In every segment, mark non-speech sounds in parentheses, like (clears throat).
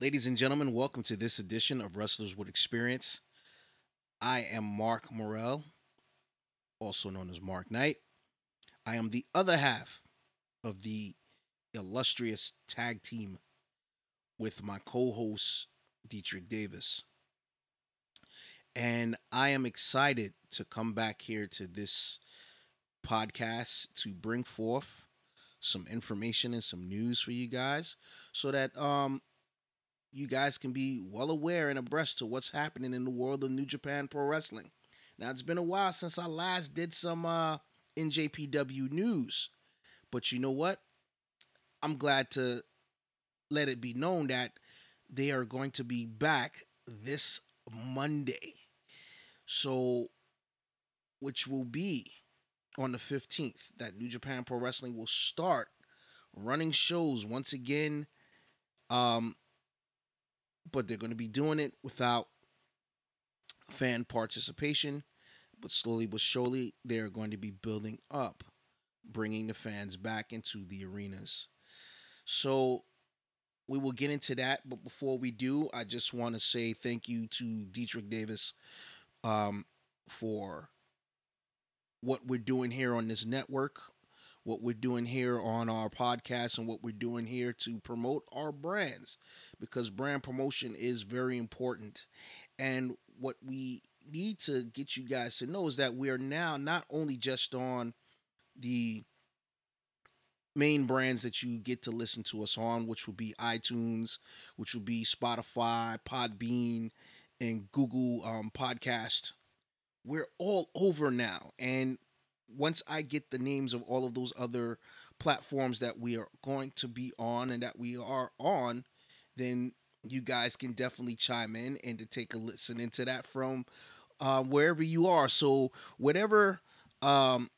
Ladies and gentlemen, welcome to this edition of Wrestlers with Experience. I am Mark Morel, also known as Mark Knight. I am the other half of the illustrious tag team with my co host, Deitrich Davis. And I am excited to come back here to this podcast to bring forth some information and some news for you guys so that um you guys can be well aware and abreast to what's happening in the world of New Japan Pro Wrestling. Now it's been a while since I last did some uh NJPW news. But you know what? I'm glad to let it be known that they are going to be back this Monday. So which will be on the 15th that New Japan Pro Wrestling will start running shows once again um but they're going to be doing it without fan participation. But slowly but surely, they're going to be building up, bringing the fans back into the arenas. So we will get into that. But before we do, I just want to say thank you to Deitrich Davis um, for what we're doing here on this network, what we're doing here on our podcast, and what we're doing here to promote our brands because brand promotion is very important. And what we need to get you guys to know is that we are now not only just on the main brands that you get to listen to us on, which will be iTunes, which will be Spotify, Podbean, and Google um, Podcast. We're all over now. And once I get the names of all of those other platforms that we are going to be on and that we are on, then you guys can definitely chime in and to take a listen into that from uh, wherever you are. So whatever um,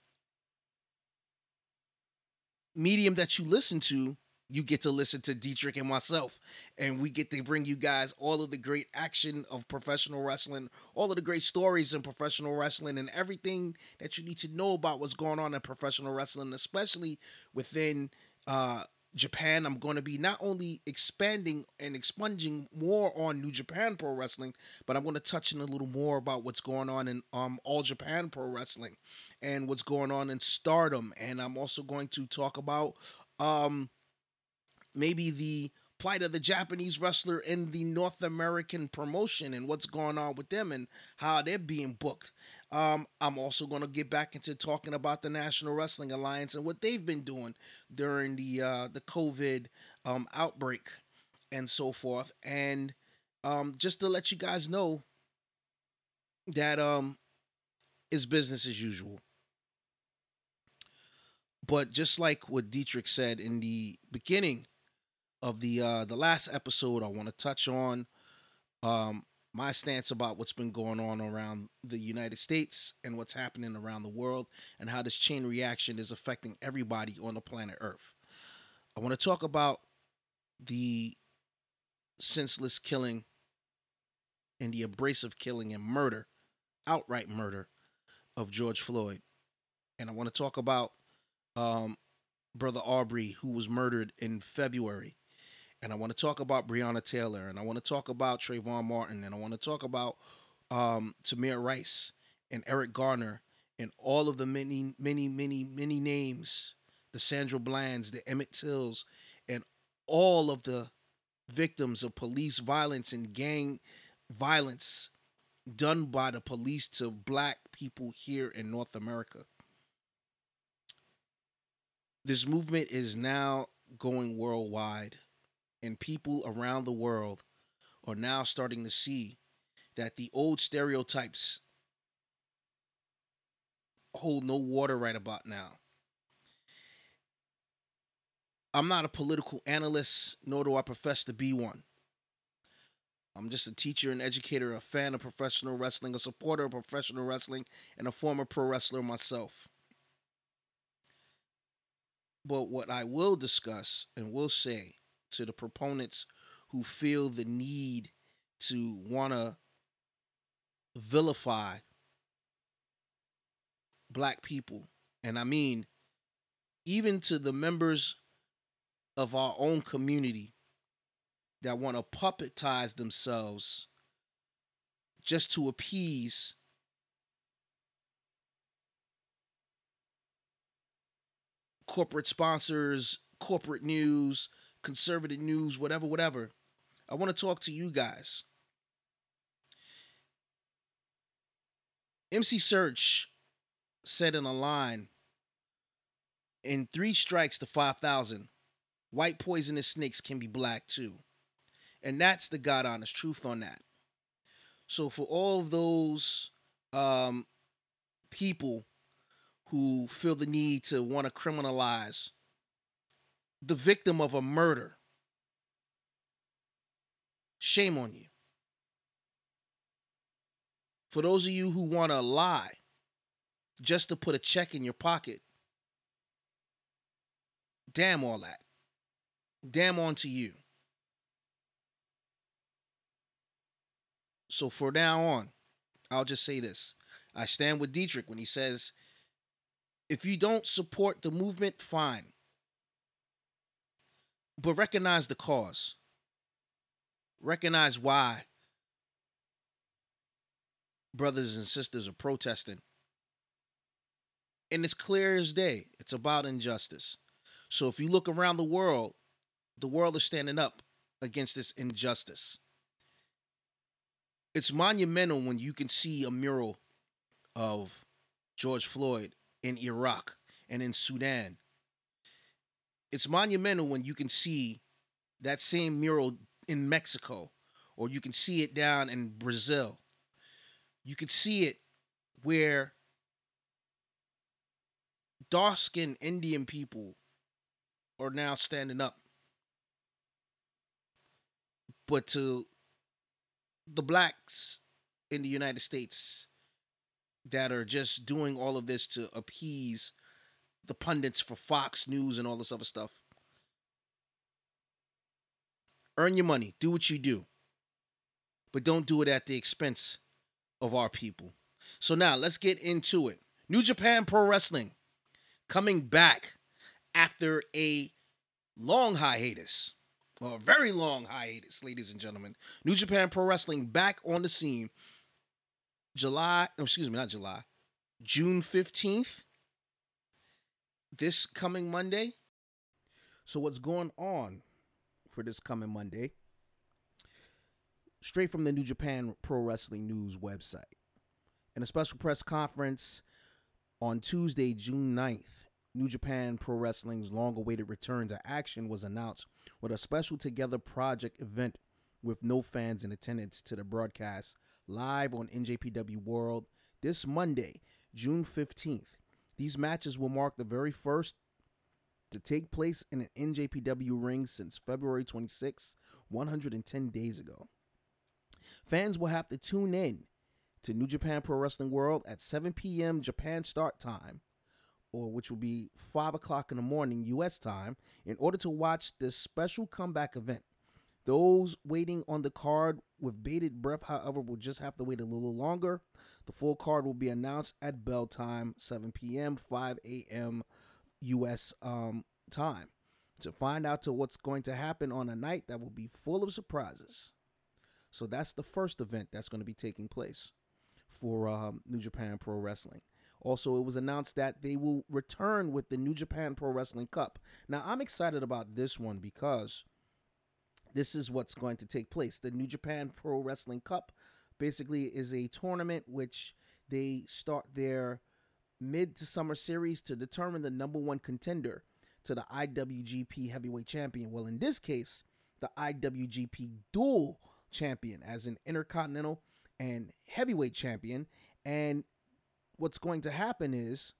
medium that you listen to, you get to listen to Deitrich and myself, and we get to bring you guys all of the great action of professional wrestling, all of the great stories in professional wrestling, and everything that you need to know about what's going on in professional wrestling, especially within uh, Japan, I'm going to be not only expanding and expunging more on New Japan Pro Wrestling, but I'm going to touch in a little more about what's going on in um All Japan Pro Wrestling and what's going on in Stardom, and I'm also going to talk about um maybe the plight of the Japanese wrestler in the North American promotion and what's going on with them and how they're being booked. Um, I'm also going to get back into talking about the National Wrestling Alliance and what they've been doing during the uh, the COVID um, outbreak and so forth. And um, just to let you guys know that um, is business as usual. But just like what Deitrich said in the beginning of the uh the last episode, I want to touch on um my stance about what's been going on around the United States and what's happening around the world and how this chain reaction is affecting everybody on the planet Earth. I want to talk about the senseless killing and the abrasive killing and murder, outright murder of George Floyd. And I want to talk about um, Brother Arbery, who was murdered in February and I want to talk about Breonna Taylor, and I want to talk about Trayvon Martin, and I want to talk about um, Tamir Rice and Eric Garner and all of the many, many, many, many names, the Sandra Blands, the Emmett Tills, and all of the victims of police violence and gang violence done by the police to black people here in North America. This movement is now going worldwide and people around the world are now starting to see that the old stereotypes hold no water right about now. I'm not a political analyst, nor do I profess to be one. I'm just a teacher and educator, a fan of professional wrestling, a supporter of professional wrestling, and a former pro wrestler myself. But what I will discuss and will say to the proponents who feel the need to want to vilify black people. And I mean, even to the members of our own community that want to puppetize themselves just to appease corporate sponsors, corporate news, conservative news, whatever, whatever. I want to talk to you guys. MC Serch said in a line in three strikes to 5,000, white poisonous snakes can be black too. And that's the God honest truth on that. So for all of those um, people who feel the need to want to criminalize the victim of a murder, shame on you. For those of you who want to lie just to put a check in your pocket, damn all that. Damn on to you. So for now on, I'll just say this. I stand with Deitrich when he says, if you don't support the movement, fine. But recognize the cause. Recognize why brothers and sisters are protesting. And it's clear as day. It's about injustice. So if you look around the world, the world is standing up against this injustice. It's monumental when you can see a mural of George Floyd in Iraq and in Sudan. It's monumental when you can see that same mural in Mexico or you can see it down in Brazil. You can see it where dark skinned Indian people are now standing up. But to the blacks in the United States that are just doing all of this to appease the pundits for Fox News and all this other stuff. Earn your money, do what you do, but don't do it at the expense of our people. So now let's get into it. New Japan Pro Wrestling coming back after a long hiatus. Well, a very long hiatus, ladies and gentlemen. New Japan Pro Wrestling back on the scene. July, excuse me, not July, June 15th, this coming Monday. So, what's going on for this coming Monday? Straight from the New Japan Pro Wrestling News website. In a special press conference on Tuesday, June 9th, New Japan Pro Wrestling's long awaited return to action was announced with a special Together Project event with no fans in attendance to the broadcast live on NJPW World this Monday, June 15th. These matches will mark the very first to take place in an NJPW ring since February 26, 110 days ago. Fans will have to tune in to New Japan Pro Wrestling World at 7 p.m. Japan start time or which will be 5 o'clock in the morning U.S. time, in order to watch this special comeback event. Those waiting on the card with bated breath, however, will just have to wait a little longer. The full card will be announced at bell time, 7 p.m., 5 a.m. U.S. Um, time. To find out to what's going to happen on a night that will be full of surprises. So that's the first event that's going to be taking place for um, New Japan Pro Wrestling. Also, it was announced that they will return with the New Japan Pro Wrestling Cup. Now, I'm excited about this one because this is what's going to take place. The New Japan Pro Wrestling Cup basically is a tournament which they start their mid to summer series to determine the number one contender to the IWGP Heavyweight Champion. Well, in this case, the IWGP Dual Champion as an Intercontinental and Heavyweight Champion. And what's going to happen is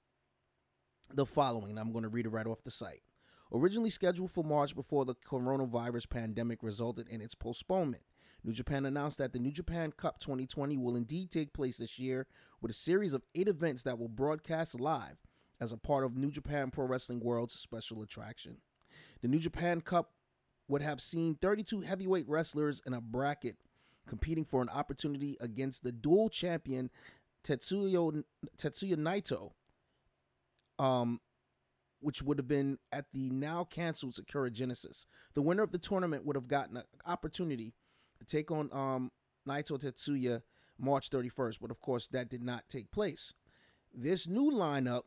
the following. And I'm going to read it right off the site. Originally scheduled for March before the coronavirus pandemic resulted in its postponement. New Japan announced that the New Japan Cup 2020 will indeed take place this year with a series of eight events that will broadcast live as a part of New Japan Pro Wrestling World's special attraction. The New Japan Cup would have seen 32 heavyweight wrestlers in a bracket competing for an opportunity against the dual champion Tetsuya Tetsuya Naito, um, which would have been at the now canceled Sakura Genesis. The winner of the tournament would have gotten an opportunity to take on um, Naito Tetsuya March 31st, but of course that did not take place. This new lineup,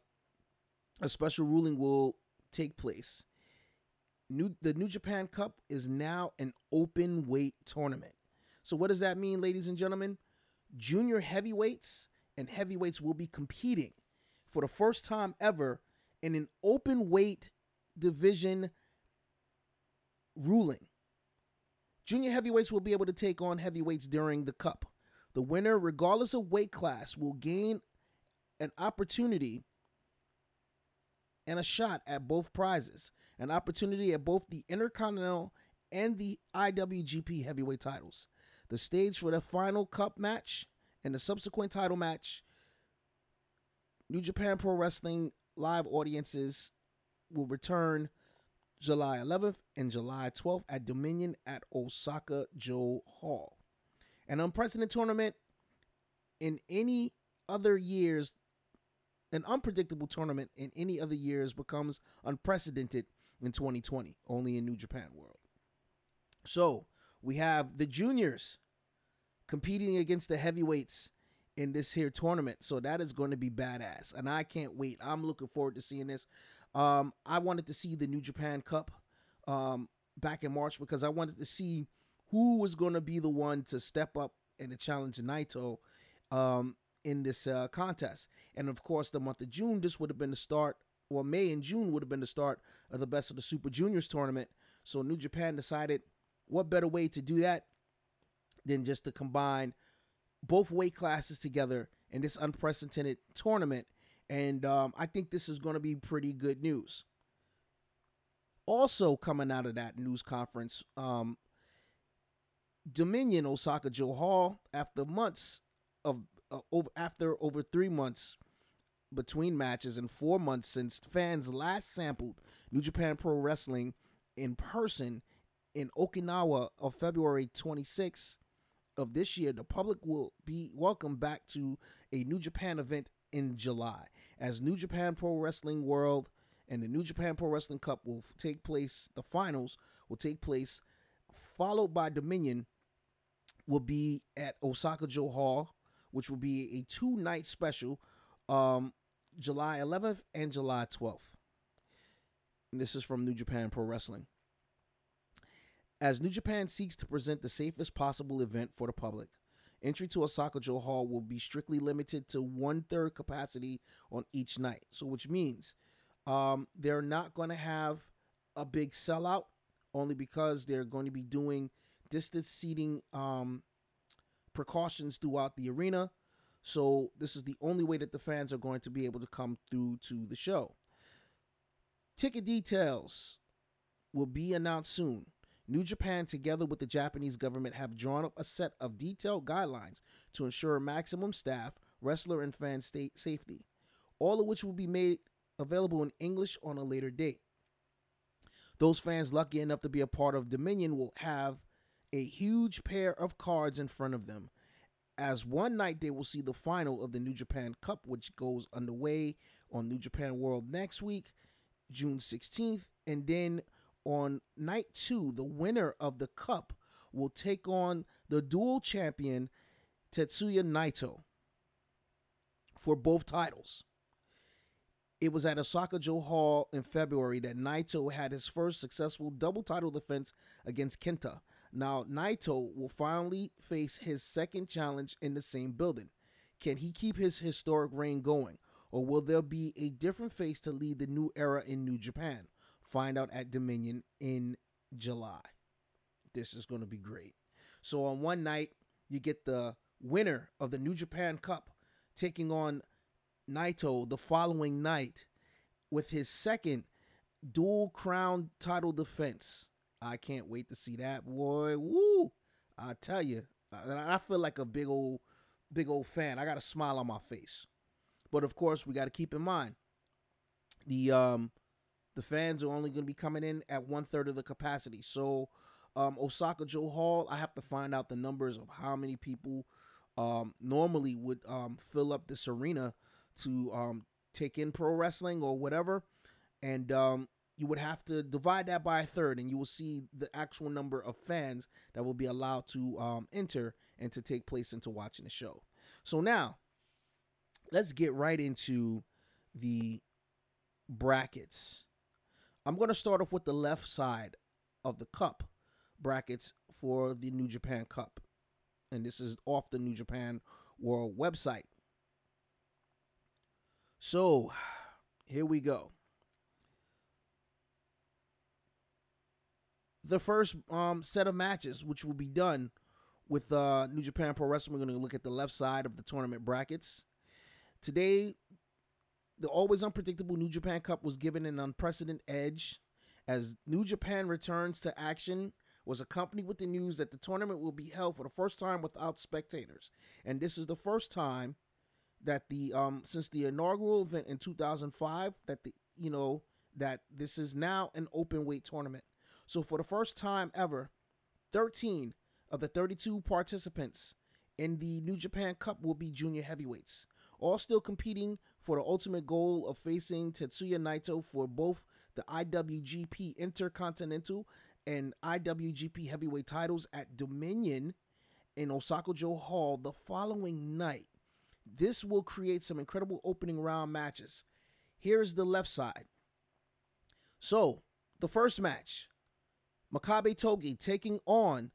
a special ruling will take place. New, the New Japan Cup is now an open weight tournament. So, what does that mean, ladies and gentlemen? Junior heavyweights and heavyweights will be competing for the first time ever in an open weight division ruling. Junior heavyweights will be able to take on heavyweights during the cup. The winner, regardless of weight class, will gain an opportunity and a shot at both prizes, an opportunity at both the Intercontinental and the IWGP heavyweight titles. The stage for the final cup match and the subsequent title match, New Japan Pro Wrestling live audiences will return July 11th and July 12th at Dominion at Osaka Joe Hall. An unprecedented tournament in any other years an unpredictable tournament in any other years becomes unprecedented in 2020, only in New Japan World. So we have the juniors competing against the heavyweights in this here tournament. So that is going to be badass. And I can't wait. I'm looking forward to seeing this. Um, I wanted to see the New Japan Cup um, back in March because I wanted to see who was going to be the one to step up and to challenge Naito. Um, in this uh, contest. And of course, the month of June, this would have been the start, or May and June would have been the start of the Best of the Super Juniors tournament. So New Japan decided what better way to do that than just to combine both weight classes together in this unprecedented tournament. And um, I think this is going to be pretty good news. Also, coming out of that news conference, um, Dominion Osaka-jo Hall, after months of uh, over after over three months between matches and four months since fans last sampled New Japan Pro Wrestling in person in Okinawa of February 26th of this year, the public will be welcomed back to a New Japan event in July as New Japan Pro Wrestling World and the New Japan Pro Wrestling Cup will take place. The finals will take place, followed by Dominion will be at Osaka-jo Hall which will be a two night special, um, July 11th and July 12th. And this is from New Japan Pro Wrestling. As New Japan seeks to present the safest possible event for the public, entry to Osaka-jo Hall will be strictly limited to one third capacity on each night. So, which means um, they're not going to have a big sellout only because they're going to be doing distance seating um, precautions throughout the arena. So this is the only way that the fans are going to be able to come through to the show. Ticket details will be announced soon. New Japan, together with the Japanese government, have drawn up a set of detailed guidelines to ensure maximum staff, wrestler, and fan state safety, all of which will be made available in English on a later date. Those fans lucky enough to be a part of Dominion will have a huge pair of cards in front of them. As one night they will see the final of the New Japan Cup, which goes underway on New Japan World next week, June 16th. And then on night two, the winner of the Cup will take on the dual champion Tetsuya Naito for both titles. It was at Osaka-jo Hall in February that Naito had his first successful double title defense against Kenta. Now, Naito will finally face his second challenge in the same building. Can he keep his historic reign going, or will there be a different face to lead the new era in New Japan? Find out at Dominion in July. This is going to be great. So, on one night, you get the winner of the New Japan Cup taking on Naito the following night with his second dual crown title defense. I can't wait to see that boy. Woo! I tell you, I feel like a big old, big old fan. I got a smile on my face. But of course, we got to keep in mind the um the fans are only going to be coming in at one third of the capacity. So um, Osaka-jo Hall, I have to find out the numbers of how many people um, normally would um, fill up this arena to um, take in pro wrestling or whatever. and um, you would have to divide that by a third, and you will see the actual number of fans that will be allowed to enter and to take place into watching the show. So now, let's get right into the brackets. I'm going to start off with the left side of the cup brackets for the New Japan Cup. And this is off the New Japan World website. So, here we go. The first um, set of matches, which will be done with uh, New Japan Pro Wrestling, we're going to look at the left side of the tournament brackets. Today, the always unpredictable New Japan Cup was given an unprecedented edge as New Japan returns to action was accompanied with the news that the tournament will be held for the first time without spectators. And this is the first time that the um since the inaugural event in 2005 that the you know that this is now an open weight tournament. So for the first time ever, 13 of the 32 participants in the New Japan Cup will be junior heavyweights, all still competing for the ultimate goal of facing Tetsuya Naito for both the IWGP Intercontinental and IWGP Heavyweight titles at Dominion in Osaka-jo Hall the following night. This will create some incredible opening round matches. Here's the left side. So, the first match Makabe Togi taking on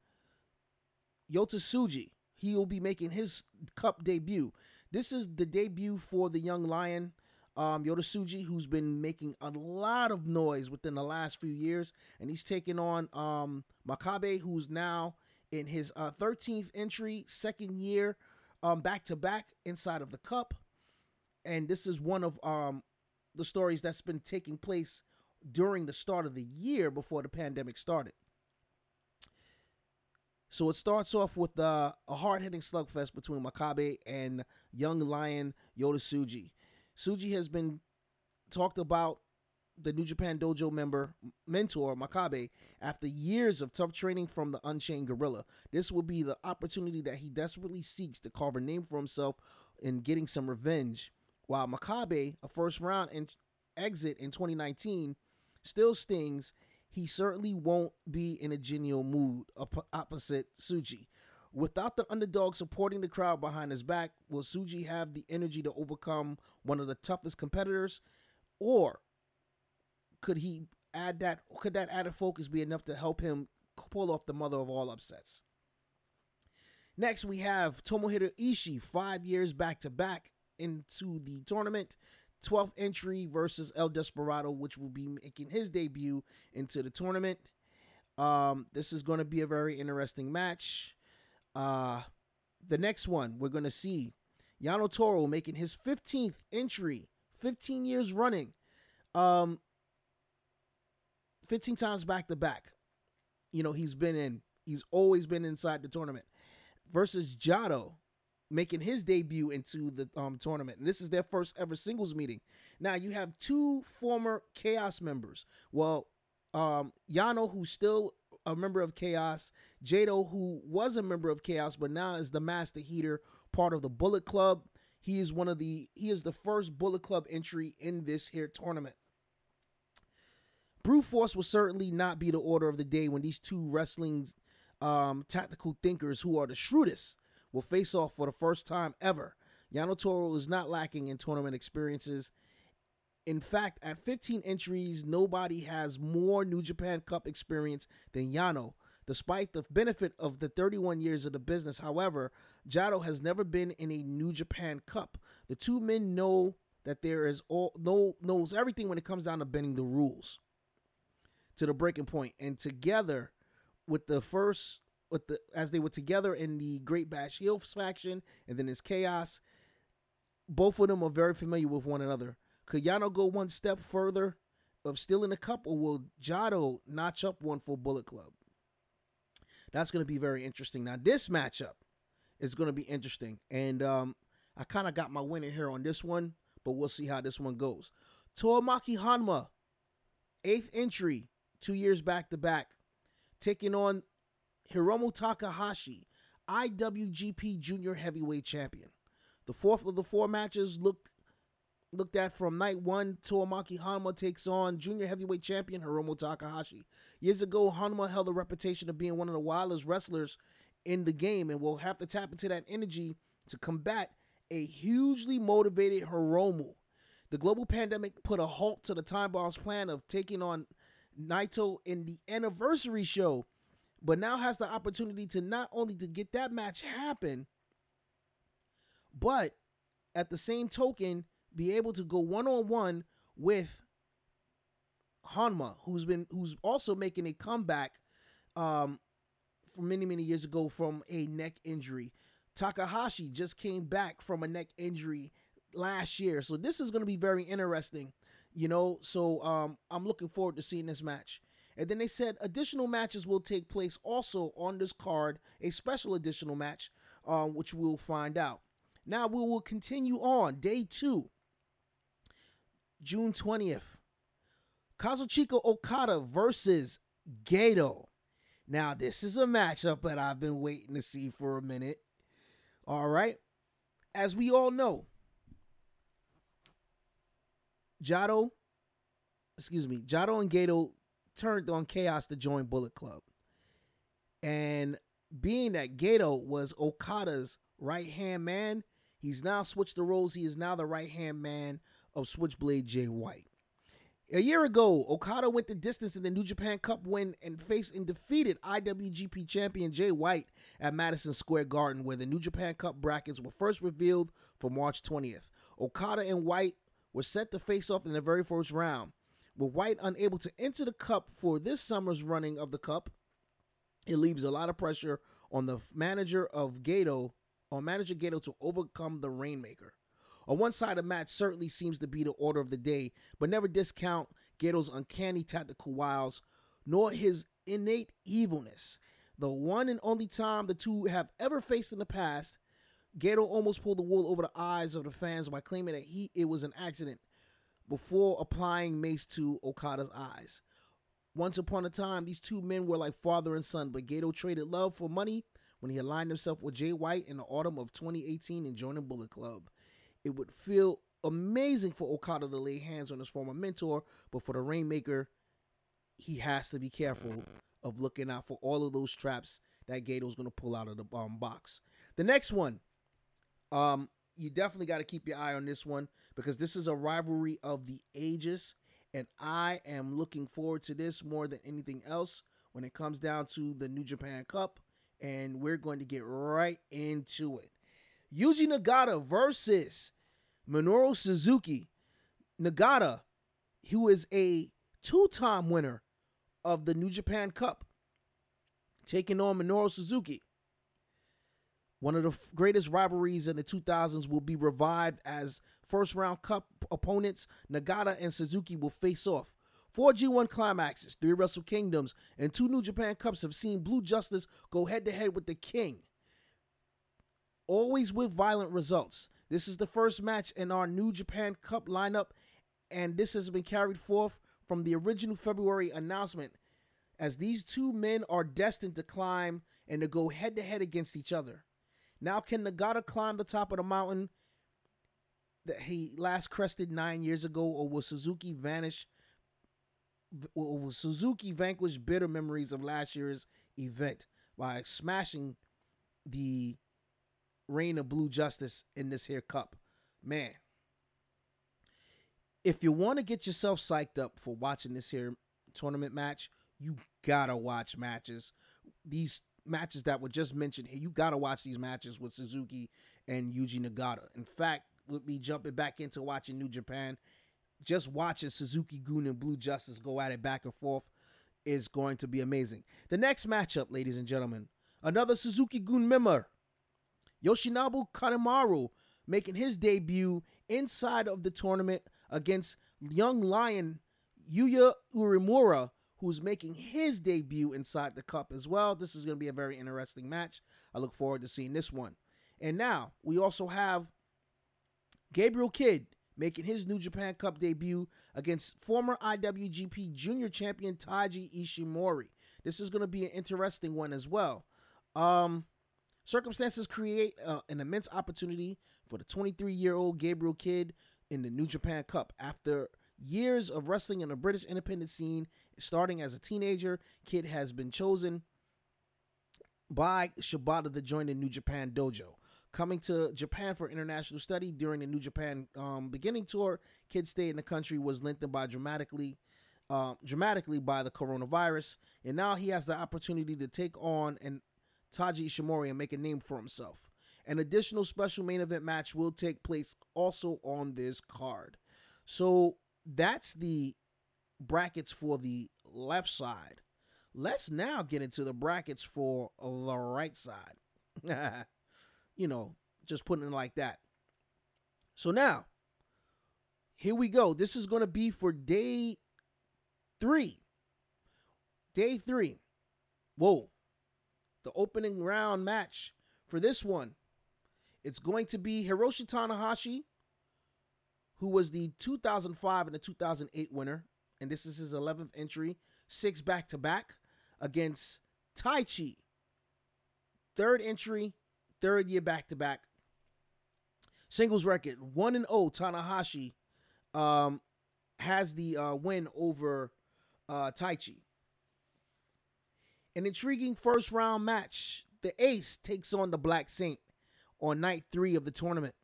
Yota Tsuji. He will be making his cup debut. This is the debut for the young lion, um, Yota Tsuji, who's been making a lot of noise within the last few years. And he's taking on um, Makabe, who's now in his uh, 13th entry, second year back to back inside of the cup. And this is one of um, the stories that's been taking place during the start of the year before the pandemic started. So it starts off with uh, a hard hitting slugfest between Makabe and young lion Yota Tsuji. Tsuji has been talked about the New Japan Dojo member mentor Makabe after years of tough training from the Unchained Gorilla. This will be the opportunity that he desperately seeks to carve a name for himself in getting some revenge. While Makabe, a first round exit in 2019, still stings he certainly won't be in a genial mood opposite Tsuji. Without the underdog supporting the crowd behind his back, will Tsuji have the energy to overcome one of the toughest competitors? Or could he add that could that added focus be enough to help him pull off the mother of all upsets? Next, we have Tomohiro Ishii, five years back to back into the tournament. 12th entry versus El Desperado, which will be making his debut into the tournament. Um, this is going to be a very interesting match. Uh, the next one, we're going to see Yano Toru making his 15th entry, 15 years running, um, 15 times back to back. You know, he's been in, he's always been inside the tournament versus Jado making his debut into the um, tournament. And this is their first ever singles meeting. Now you have two former Chaos members. Well, um, Yano, who's still a member of Chaos, Jado, who was a member of Chaos, but now is the Master Heater, part of the Bullet Club. He is one of the he is the first Bullet Club entry in this here tournament. Brute Force will certainly not be the order of the day when these two wrestling um, tactical thinkers, who are the shrewdest will face off for the first time ever. Yano Toru is not lacking in tournament experiences. In fact, at 15 entries, nobody has more New Japan Cup experience than Yano. Despite the benefit of the 31 years of the business, however, Jado has never been in a New Japan Cup. The two men know that there is all know, knows everything when it comes down to bending the rules to the breaking point, and together with the first with the as they were together in the Great Bash Heel faction and then his Chaos. Both of them are very familiar with one another. Could Yano go one step further of stealing a cup, or will Jado notch up one for Bullet Club? That's going to be very interesting. Now, this matchup is going to be interesting, and um, I kind of got my winner here on this one, but we'll see how this one goes. Tomoaki Honma, eighth entry, two years back to back, taking on Hiromu Takahashi, IWGP Junior Heavyweight Champion. The fourth of the four matches looked looked at from night one, Tomoaki Honma takes on junior heavyweight champion Hiromu Takahashi. Years ago, Honma held a reputation of being one of the wildest wrestlers in the game and will have to tap into that energy to combat a hugely motivated Hiromu. The global pandemic put a halt to the Time Bomb's plan of taking on Naito in the anniversary show, but now has the opportunity to not only to get that match happen, but at the same token, be able to go one on one with Honma, who's been who's also making a comeback um, from many many years ago from a neck injury. Takahashi just came back from a neck injury last year, so this is going to be very interesting. You know, so um, I'm looking forward to seeing this match. And then they said additional matches will take place also on this card, a special additional match, uh, which we'll find out. Now we will continue on day two, June 20th. Kazuchika Okada versus Gedo. Now, this is a matchup that I've been waiting to see for a minute. All right. As we all know, Jado, excuse me, Jado and Gedo turned on Chaos to join Bullet Club. And being that Gedo was Okada's right hand man, he's now switched the roles. He is now the right hand man of Switchblade Jay White. A year ago, Okada went the distance in the New Japan Cup win and faced and defeated IWGP champion Jay White at Madison Square Garden, where the New Japan Cup brackets were first revealed for March 20th. Okada and White were set to face off in the very first round. With White unable to enter the Cup for this summer's running of the Cup, it leaves a lot of pressure on the manager of Gedo, on manager Gedo to overcome the Rainmaker. On one side, the match certainly seems to be the order of the day, but never discount Gedo's uncanny tactical wiles, nor his innate evilness. The one and only time the two have ever faced in the past, Gedo almost pulled the wool over the eyes of the fans by claiming that he it was an accident before applying mace to Okada's eyes. Once upon a time, these two men were like father and son, but Gedo traded love for money when he aligned himself with Jay White in the autumn of 2018 and joined the Bullet Club. It would feel amazing for Okada to lay hands on his former mentor, but for the Rainmaker, he has to be careful of looking out for all of those traps that Gedo's going to pull out of the um, box. The next one, um, you definitely got to keep your eye on this one because this is a rivalry of the ages, and I am looking forward to this more than anything else when it comes down to the New Japan Cup, and we're going to get right into it. Yuji Nagata versus Minoru Suzuki. Nagata, who is a two-time winner of the New Japan Cup, taking on Minoru Suzuki. One of the greatest rivalries in the 2000s will be revived as first round cup opponents Nagata and Suzuki will face off. Four G1 climaxes, three Wrestle Kingdoms, and two New Japan Cups have seen Blue Justice go head to head with the King. Always with violent results. This is the first match in our New Japan Cup lineup, and this has been carried forth from the original February announcement, as these two men are destined to climb and to go head to head against each other. Now, can Nagata climb the top of the mountain that he last crested nine years ago, or will Suzuki vanish? Or will Suzuki vanquish bitter memories of last year's event by smashing the reign of blue justice in this here cup? Man, if you want to get yourself psyched up for watching this here tournament match, you gotta watch matches. These matches that were just mentioned here, you got to watch these matches with Suzuki and Yuji Nagata. In fact, with me jumping back into watching New Japan, just watching Suzuki-gun and Blue Justice go at it back and forth is going to be amazing. The next matchup, ladies and gentlemen, another Suzuki-gun member, Yoshinobu Kanemaru, making his debut inside of the tournament against young lion Yuya Uemura, who's making his debut inside the cup as well. This is going to be a very interesting match. I look forward to seeing this one. And now we also have Gabriel Kidd making his New Japan Cup debut against former IWGP Junior Champion Taiji Ishimori. This is going to be an interesting one as well. Um, circumstances create uh, an immense opportunity for the 23 year old Gabriel Kidd in the New Japan Cup. After years of wrestling in the British independent scene, starting as a teenager, Kidd has been chosen by Shibata to join the New Japan Dojo. Coming to Japan for international study during the New Japan um, beginning tour, Kidd's stay in the country was lengthened by dramatically, uh, dramatically by the coronavirus, and now he has the opportunity to take on an Taiji Ishimori and make a name for himself. An additional special main event match will take place also on this card. So that's the brackets for the left side. Let's now get into the brackets for the right side. (laughs) you know, just putting it like that. So now, here we go. This is going to be for day three. Day three. Whoa. The opening round match for this one. It's going to be Hiroshi Tanahashi, who was the 2005 and the 2008 winner. And this is his 11th entry, six back to back against Taichi. Third entry, third year back to back. Singles record 1 and 0 Tanahashi um, has the uh, win over uh, Taichi. An intriguing first round match. The Ace takes on the Black Saint on night three of the tournament.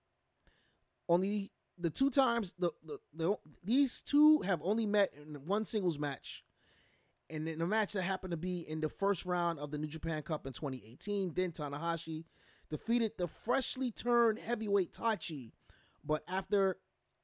Only the two times the, the, the these two have only met in one singles match and in a match that happened to be in the first round of the New Japan Cup in 2018, then Tanahashi defeated the freshly turned heavyweight Taichi, But after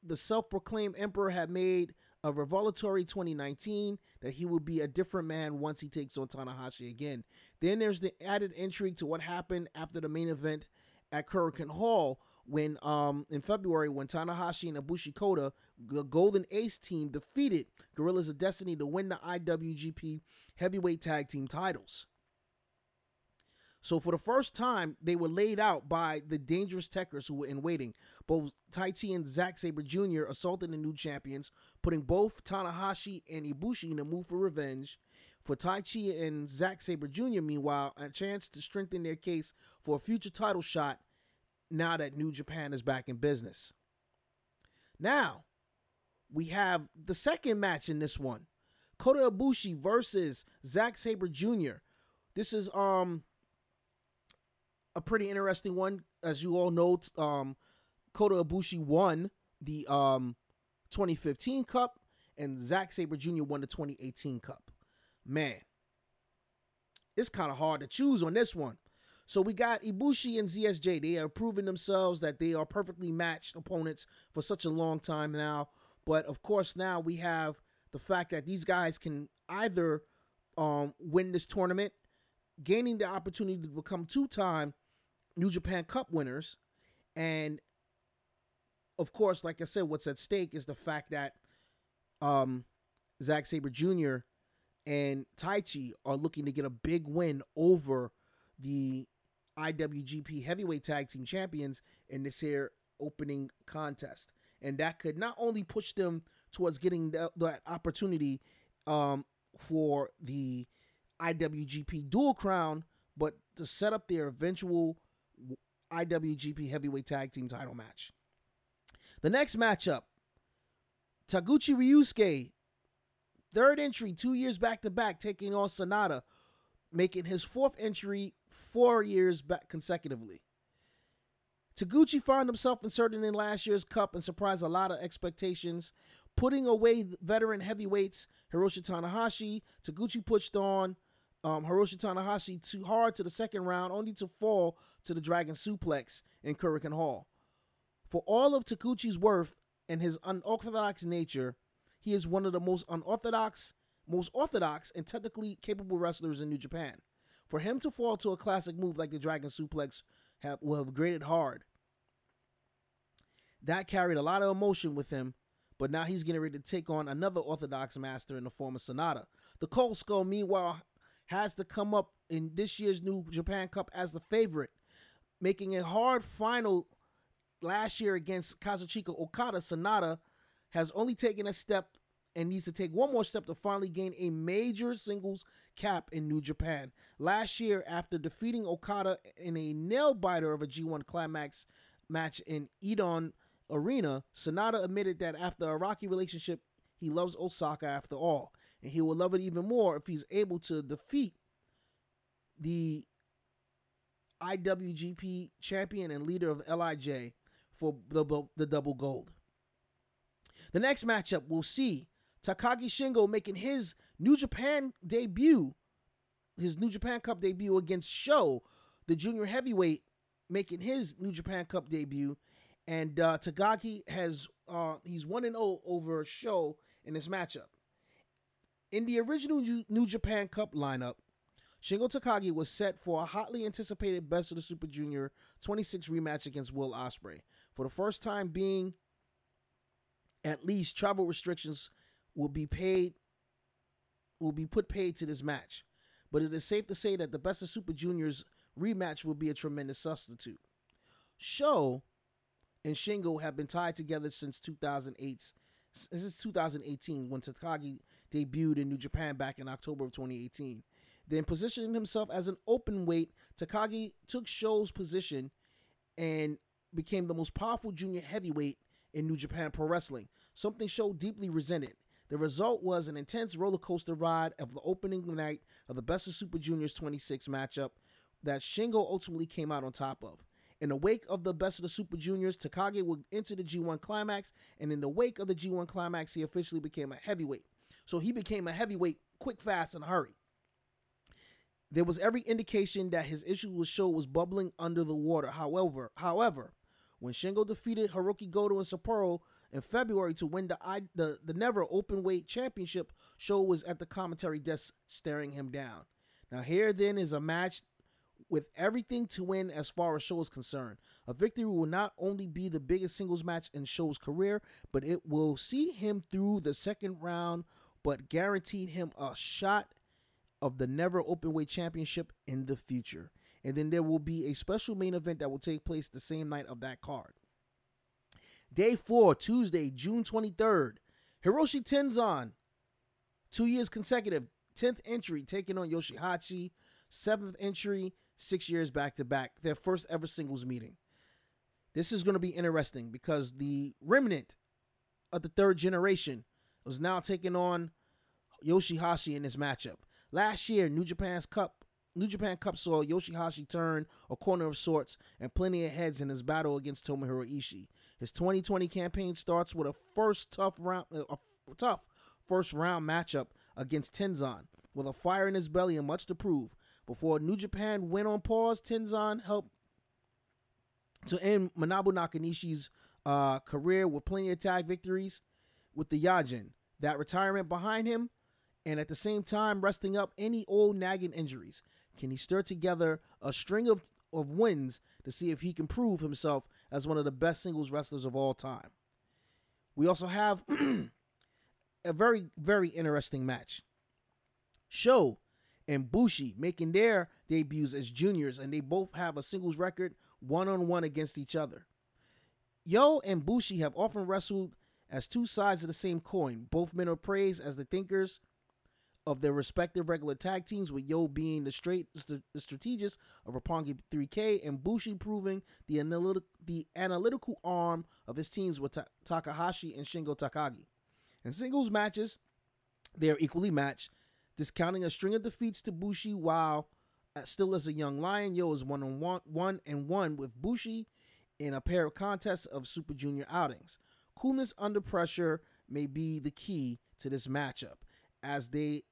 the self proclaimed emperor had made a revelatory 2019 that he would be a different man once he takes on Tanahashi again. Then there's the added intrigue to what happened after the main event at Korakuen Hall when um in February when Tanahashi and Ibushi Kota, the Golden Ace team, defeated Guerrillas of Destiny to win the IWGP Heavyweight Tag Team titles. So for the first time, they were laid out by the dangerous Tekkers who were in waiting. Both Taichi and Zack Sabre Jr. assaulted the new champions, putting both Tanahashi and Ibushi in a move for revenge. For Taichi and Zack Sabre Jr., meanwhile, a chance to strengthen their case for a future title shot now that New Japan is back in business. Now, we have the second match in this one. Kota Ibushi versus Zack Sabre Jr. This is um a pretty interesting one. As you all know, um Kota Ibushi won the um 2015 Cup and Zack Sabre Jr. won the 2018 Cup. Man, it's kind of hard to choose on this one. So we got Ibushi and ZSJ. They are proving themselves that they are perfectly matched opponents for such a long time now. But of course, now we have the fact that these guys can either um, win this tournament, gaining the opportunity to become two-time New Japan Cup winners, and of course, like I said, what's at stake is the fact that um, Zack Sabre Jr. and Taichi are looking to get a big win over the IWGP Heavyweight Tag Team Champions in this here opening contest. And that could not only push them towards getting that, that opportunity um, for the IWGP Dual Crown, but to set up their eventual IWGP Heavyweight Tag Team title match. The next matchup Taguchi Ryusuke, third entry, two years back to back, taking on Sanada, making his fourth entry four years back consecutively. Taguchi found himself inserted in last year's cup and surprised a lot of expectations, putting away veteran heavyweights Hiroshi Tanahashi. Taguchi pushed on um, Hiroshi Tanahashi too hard to the second round, only to fall to the Dragon Suplex in Korakuen Hall. For all of Taguchi's worth and his unorthodox nature, he is one of the most unorthodox, most orthodox, and technically capable wrestlers in New Japan. For him to fall to a classic move like the Dragon Suplex have, will have grated hard. That carried a lot of emotion with him, but now he's getting ready to take on another Orthodox master in the form of Sanada. The Cold Skull, meanwhile, has to come up in this year's New Japan Cup as the favorite, making a hard final last year against Kazuchika Okada. Sanada has only taken a step and needs to take one more step to finally gain a major singles cap in New Japan. Last year, after defeating Okada in a nail biter of a G1 Climax match in EDION arena, Sanada admitted that after a rocky relationship, he loves Osaka after all, and he will love it even more if he's able to defeat the IWGP champion and leader of LIJ for the, the double gold. The next matchup we'll see Takagi Shingo making his New Japan debut, his New Japan Cup debut against Sho, the junior heavyweight, making his New Japan Cup debut. And uh, Takagi has uh, he's one and zero oh over Sho in this matchup. In the original New Japan Cup lineup, Shingo Takagi was set for a hotly anticipated Best of the Super Junior 26 rematch against Will Ospreay. For the first time being at least travel restrictions will be paid will be put paid to this match. But it is safe to say that the Best of Super Juniors rematch will be a tremendous substitute. Sho and Shingo have been tied together since 2008 since 2018 when Takagi debuted in New Japan back in October of 2018. Then positioning himself as an open weight, Takagi took Sho's position and became the most powerful junior heavyweight in New Japan Pro Wrestling, something Sho deeply resented. The result was an intense roller coaster ride of the opening night of the Best of Super Juniors 26 matchup that Shingo ultimately came out on top of. In the wake of the Best of the Super Juniors, Takagi would enter the G1 Climax, and in the wake of the G1 Climax, he officially became a heavyweight. So he became a heavyweight quick, fast, and hurry. There was every indication that his issue with Sho was bubbling under the water. However, however, when Shingo defeated Hiroki Goto and Sapporo in February to win the I, the, the never open weight championship, Sho was at the commentary desk staring him down. Now here then is a match with everything to win as far as Sho is concerned. A victory will not only be the biggest singles match in Sho's career, but it will see him through the second round, but guaranteed him a shot of the never open weight championship in the future and then there will be a special main event that will take place the same night of that card. Day four, Tuesday, June 23rd, Hiroshi Tenzan, two years consecutive, 10th entry, taking on Yoshihashi, seventh entry, six years back to back, their first ever singles meeting. This is going to be interesting because the remnant of the third generation was now taking on Yoshihashi in this matchup. Last year, New Japan's Cup New Japan Cup saw Yoshihashi turn a corner of sorts and plenty of heads in his battle against Tomohiro Ishii. His 2020 campaign starts with a first tough round, uh, tough first round matchup against Tenzan. With a fire in his belly and much to prove, before New Japan went on pause, Tenzan helped to end Manabu Nakanishi's uh, career with plenty of tag victories with the Yajin. That retirement behind him, and at the same time resting up any old nagging injuries. Can he stir together a string of, of wins to see if he can prove himself as one of the best singles wrestlers of all time? We also have (clears throat) a very, very interesting match. Sho and Bushi making their debuts as juniors, and they both have a singles record one on one against each other. Yoh and Bushi have often wrestled as two sides of the same coin. Both men are praised as the thinkers of their respective regular tag teams, with Yoh being the straight st- the strategist of Roppongi 3K and Bushi proving the analytic the analytical arm of his teams with Ta- Takahashi and Shingo Takagi. In singles matches, they are equally matched, discounting a string of defeats to Bushi while uh, still as a young lion. Yoh is one on one, one and one with Bushi in a pair of contests of Super Junior outings. Coolness under pressure may be the key to this matchup, as they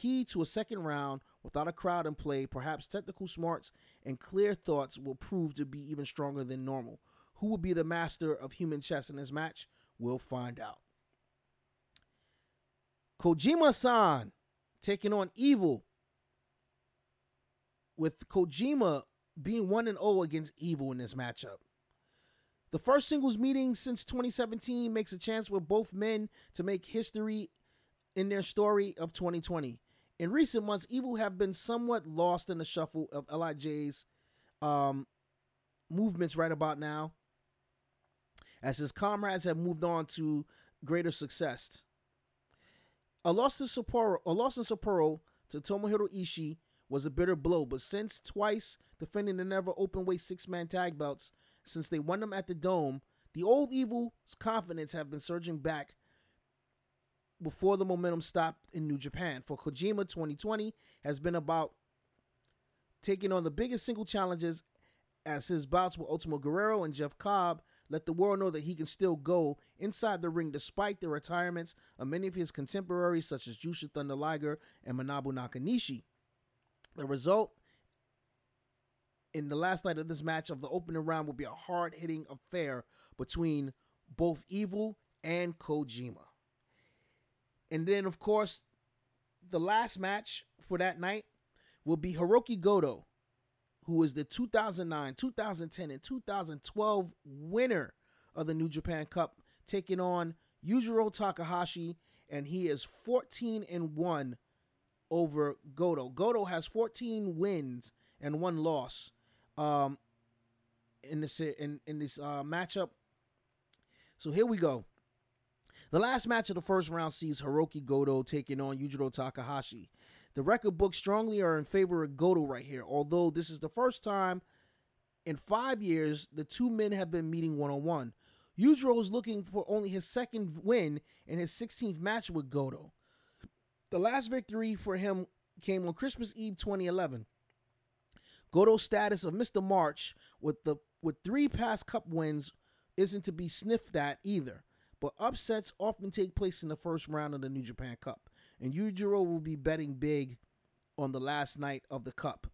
key to a second round without a crowd in play, perhaps technical smarts and clear thoughts will prove to be even stronger than normal. Who will be the master of human chess in this match? We'll find out. Kojima san taking on Evil, with Kojima being 1 and 0 against Evil in this matchup. The first singles meeting since 2017 makes a chance for both men to make history in their story of 2020. In recent months, Evil have been somewhat lost in the shuffle of LIJ's um, movements right about now, as his comrades have moved on to greater success. A loss in Sapporo, a loss in Sapporo to Tomohiro Ishii was a bitter blow, but since twice defending the never open weight six man tag belts, since they won them at the Dome, The old evil's confidence have been surging back before the momentum stopped in New Japan. For Kojima, 2020 has been about taking on the biggest single challenges as his bouts with Ultimo Guerrero and Jeff Cobb let the world know that he can still go inside the ring despite the retirements of many of his contemporaries such as Jushin Thunder Liger and Manabu Nakanishi. The result in the last night of this match of the opening round will be a hard-hitting affair between both Evil and Kojima. And then of course, the last match for that night will be Hiroki Goto who is the 2009, 2010, and 2012 winner of the New Japan Cup, taking on Yujiro Takahashi, and he is 14 and 1 over Goto. Goto has 14 wins and one loss um, in this in, in this uh, matchup. So here we go. The last match of the first round sees Hiroki Goto taking on Yujiro Takahashi. The record books strongly are in favor of Goto right here, although this is the first time in five years the two men have been meeting one on one. Yujiro is looking for only his second win in his 16th match with Goto. The last victory for him came on Christmas Eve 2011. Goto's status of Mr. March with the with three past cup wins isn't to be sniffed at either. But upsets often take place in the first round of the New Japan Cup and Yujiro will be betting big on the last night of the Cup.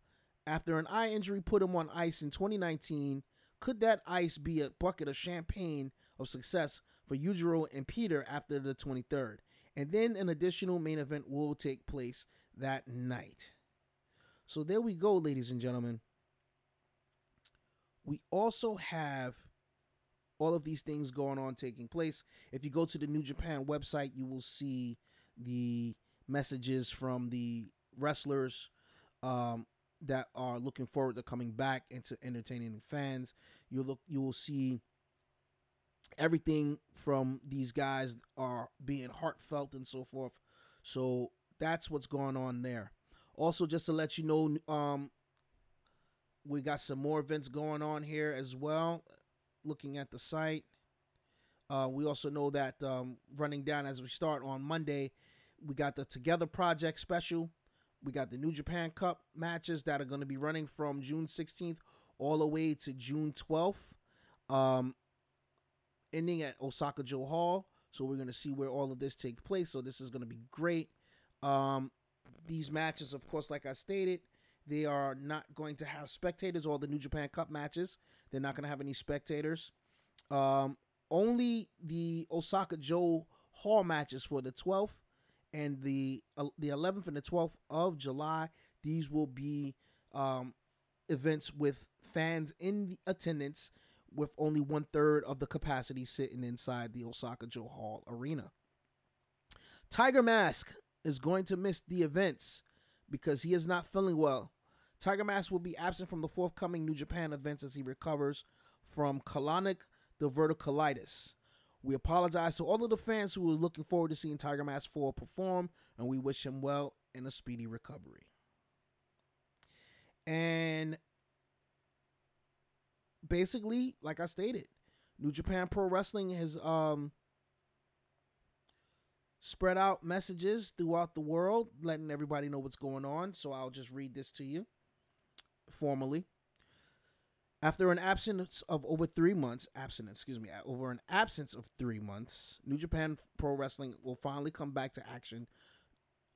After an eye injury put him on ice in 2019, could that ice be a bucket of champagne of success for Yujiro and Pieter after the 23rd? And then an additional main event will take place that night. So there we go, ladies and gentlemen. We also have all of these things going on taking place. If you go to the New Japan website, you will see the messages from the wrestlers um, that are looking forward to coming back and to entertaining fans. You look, you will see everything from these guys are being heartfelt and so forth. So that's what's going on there. Also, just to let you know, um, we got some more events going on here as well. Looking at the site, uh, we also know that um, running down as we start on Monday, we got the Together Project special. We got the New Japan Cup matches that are going to be running from June 16th all the way to June 12th, um, ending at Osaka-jo Hall. So we're going to see where all of this takes place. So this is going to be great. Um, these matches, of course, like I stated, they are not going to have spectators. All the New Japan Cup matches, they're not going to have any spectators. Um, only the Osaka-jo Hall matches for the 12th and the uh, the 11th and the 12th of July. These will be um, events with fans in attendance, with only one third of the capacity sitting inside the Osaka-jo Hall Arena. Tiger Mask is going to miss the events because he is not feeling well. Tiger Mask will be absent from the forthcoming New Japan events as he recovers from colonic diverticulitis. We apologize to all of the fans who were looking forward to seeing Tiger Mask 4 perform, and we wish him well in a speedy recovery. And basically, like I stated, New Japan Pro Wrestling has um, spread out messages throughout the world, letting everybody know what's going on. So I'll just read this to you formally. After an absence of over three months, absent, excuse me, over an absence of three months, New Japan Pro Wrestling will finally come back to action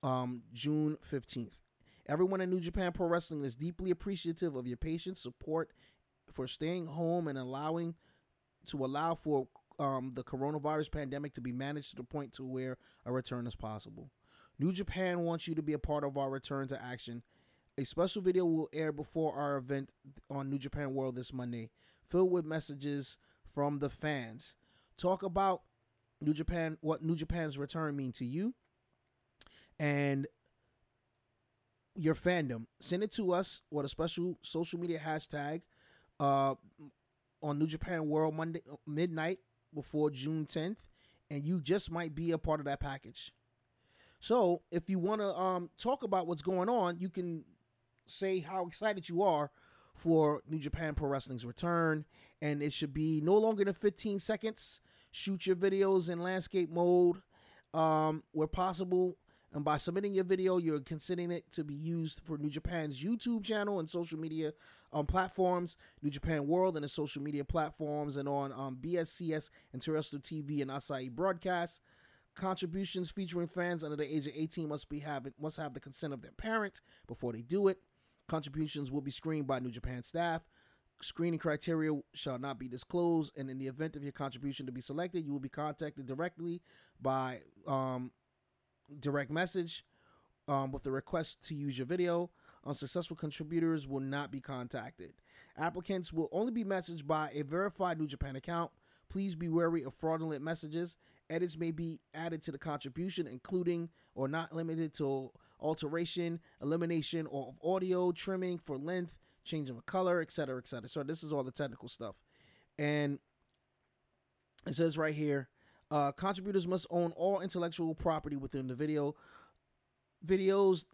um, June 15th. Everyone in New Japan Pro Wrestling is deeply appreciative of your patience, support for staying home and allowing to allow for um, the coronavirus pandemic to be managed to the point to where a return is possible. New Japan wants you to be a part of our return to action a special video will air before our event on New Japan World this Monday, filled with messages from the fans. Talk about New Japan, what New Japan's return mean to you, and your fandom. Send it to us with a special social media hashtag uh, on New Japan World Monday midnight before June 10th, and you just might be a part of that package. So if you want to um, talk about what's going on, you can say how excited you are for New Japan Pro Wrestling's return, and it should be no longer than 15 seconds. Shoot your videos in landscape mode um, where possible. And by submitting your video, you're considering it to be used for New Japan's YouTube channel and social media um, platforms, New Japan World and the social media platforms, and on um, BSCS and terrestrial TV and Asahi broadcasts. Contributions featuring fans under the age of 18 must be have must have the consent of their parent before they do it. Contributions will be screened by New Japan staff. Screening criteria shall not be disclosed, and in the event of your contribution to be selected, you will be contacted directly by um, direct message um, with a request to use your video. Unsuccessful contributors will not be contacted. Applicants will only be messaged by a verified New Japan account. Please be wary of fraudulent messages. Edits may be added to the contribution, including or not limited to alteration, elimination of audio, trimming for length, changing of color, etc., etc. So this is all the technical stuff, and it says right here, uh, contributors must own all intellectual property within the video. Videos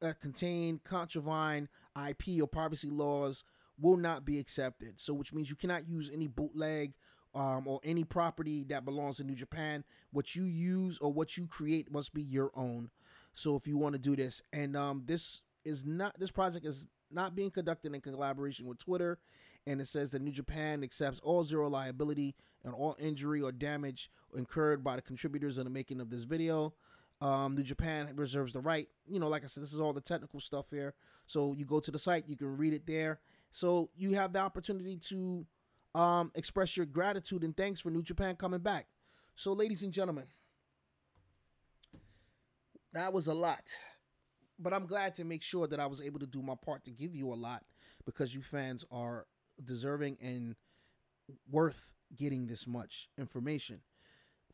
that contain contravene IP or privacy laws will not be accepted. So, which means you cannot use any bootleg um, or any property that belongs to New Japan. What you use or what you create must be your own. So, if you want to do this, and um, this is not this project is not being conducted in collaboration with Twitter, and it says that New Japan accepts all zero liability and all injury or damage incurred by the contributors in the making of this video. Um, New Japan reserves the right. You know, like I said, this is all the technical stuff here. So you go to the site, you can read it there. So you have the opportunity to um, express your gratitude and thanks for New Japan coming back. So, ladies and gentlemen, that was a lot. But I'm glad to make sure that I was able to do my part to give you a lot because you fans are deserving and worth getting this much information.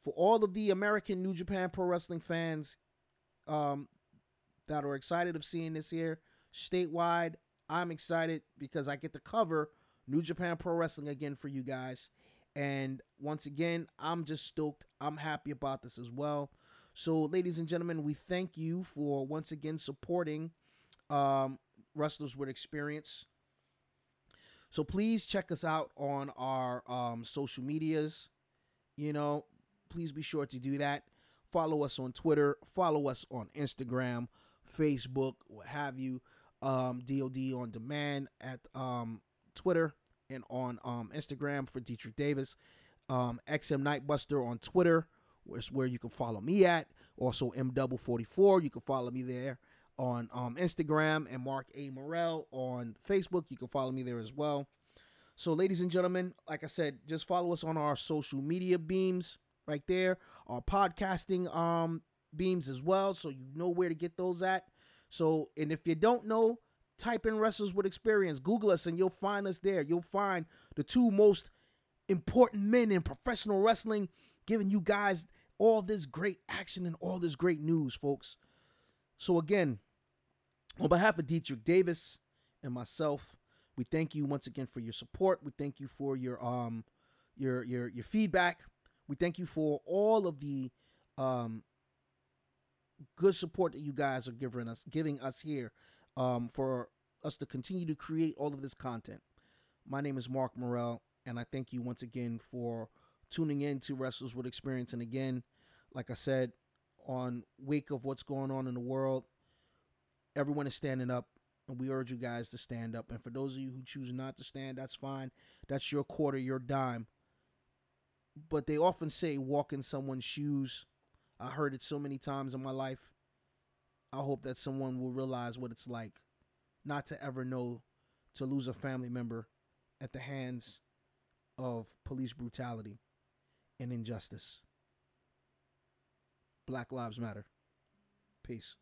For all of the American New Japan Pro Wrestling fans um, that are excited of seeing this here statewide, I'm excited because I get to cover New Japan Pro Wrestling again for you guys. And once again, I'm just stoked. I'm happy about this as well. So, ladies and gentlemen, we thank you for once again supporting um, Wrestlers with Experience. So, please check us out on our um, social medias. You know, please be sure to do that. Follow us on Twitter, follow us on Instagram, Facebook, what have you. Um, DOD on demand at um, Twitter and on um, Instagram for Deitrich Davis. Um, XM Knightbuster on Twitter, is where you can follow me at. Also, M44, you can follow me there on um, Instagram, and Mark A. Morel on Facebook. You can follow me there as well. So, ladies and gentlemen, like I said, just follow us on our social media beams right there, our podcasting um beams as well, so you know where to get those at. So, and if you don't know, type in Wrestlers with Experience, Google us, and you'll find us there. You'll find the two most important men in professional wrestling giving you guys all this great action and all this great news, folks. So, again, on behalf of Deitrich Davis and myself, we thank you once again for your support. We thank you for your um your your your feedback. We thank you for all of the um good support that you guys are giving us giving us here um for us to continue to create all of this content. My name is Mark Morel, and I thank you once again for tuning in to Wrestlers with Experience. And again, like I said, on wake of what's going on in the world, everyone is standing up, and we urge you guys to stand up. And for those of you who choose not to stand, that's fine. That's your quarter, your dime. But they often say walk in someone's shoes. I heard it so many times in my life. I hope that someone will realize what it's like not to ever know to lose a family member at the hands of police brutality and injustice. Black Lives Matter. Peace.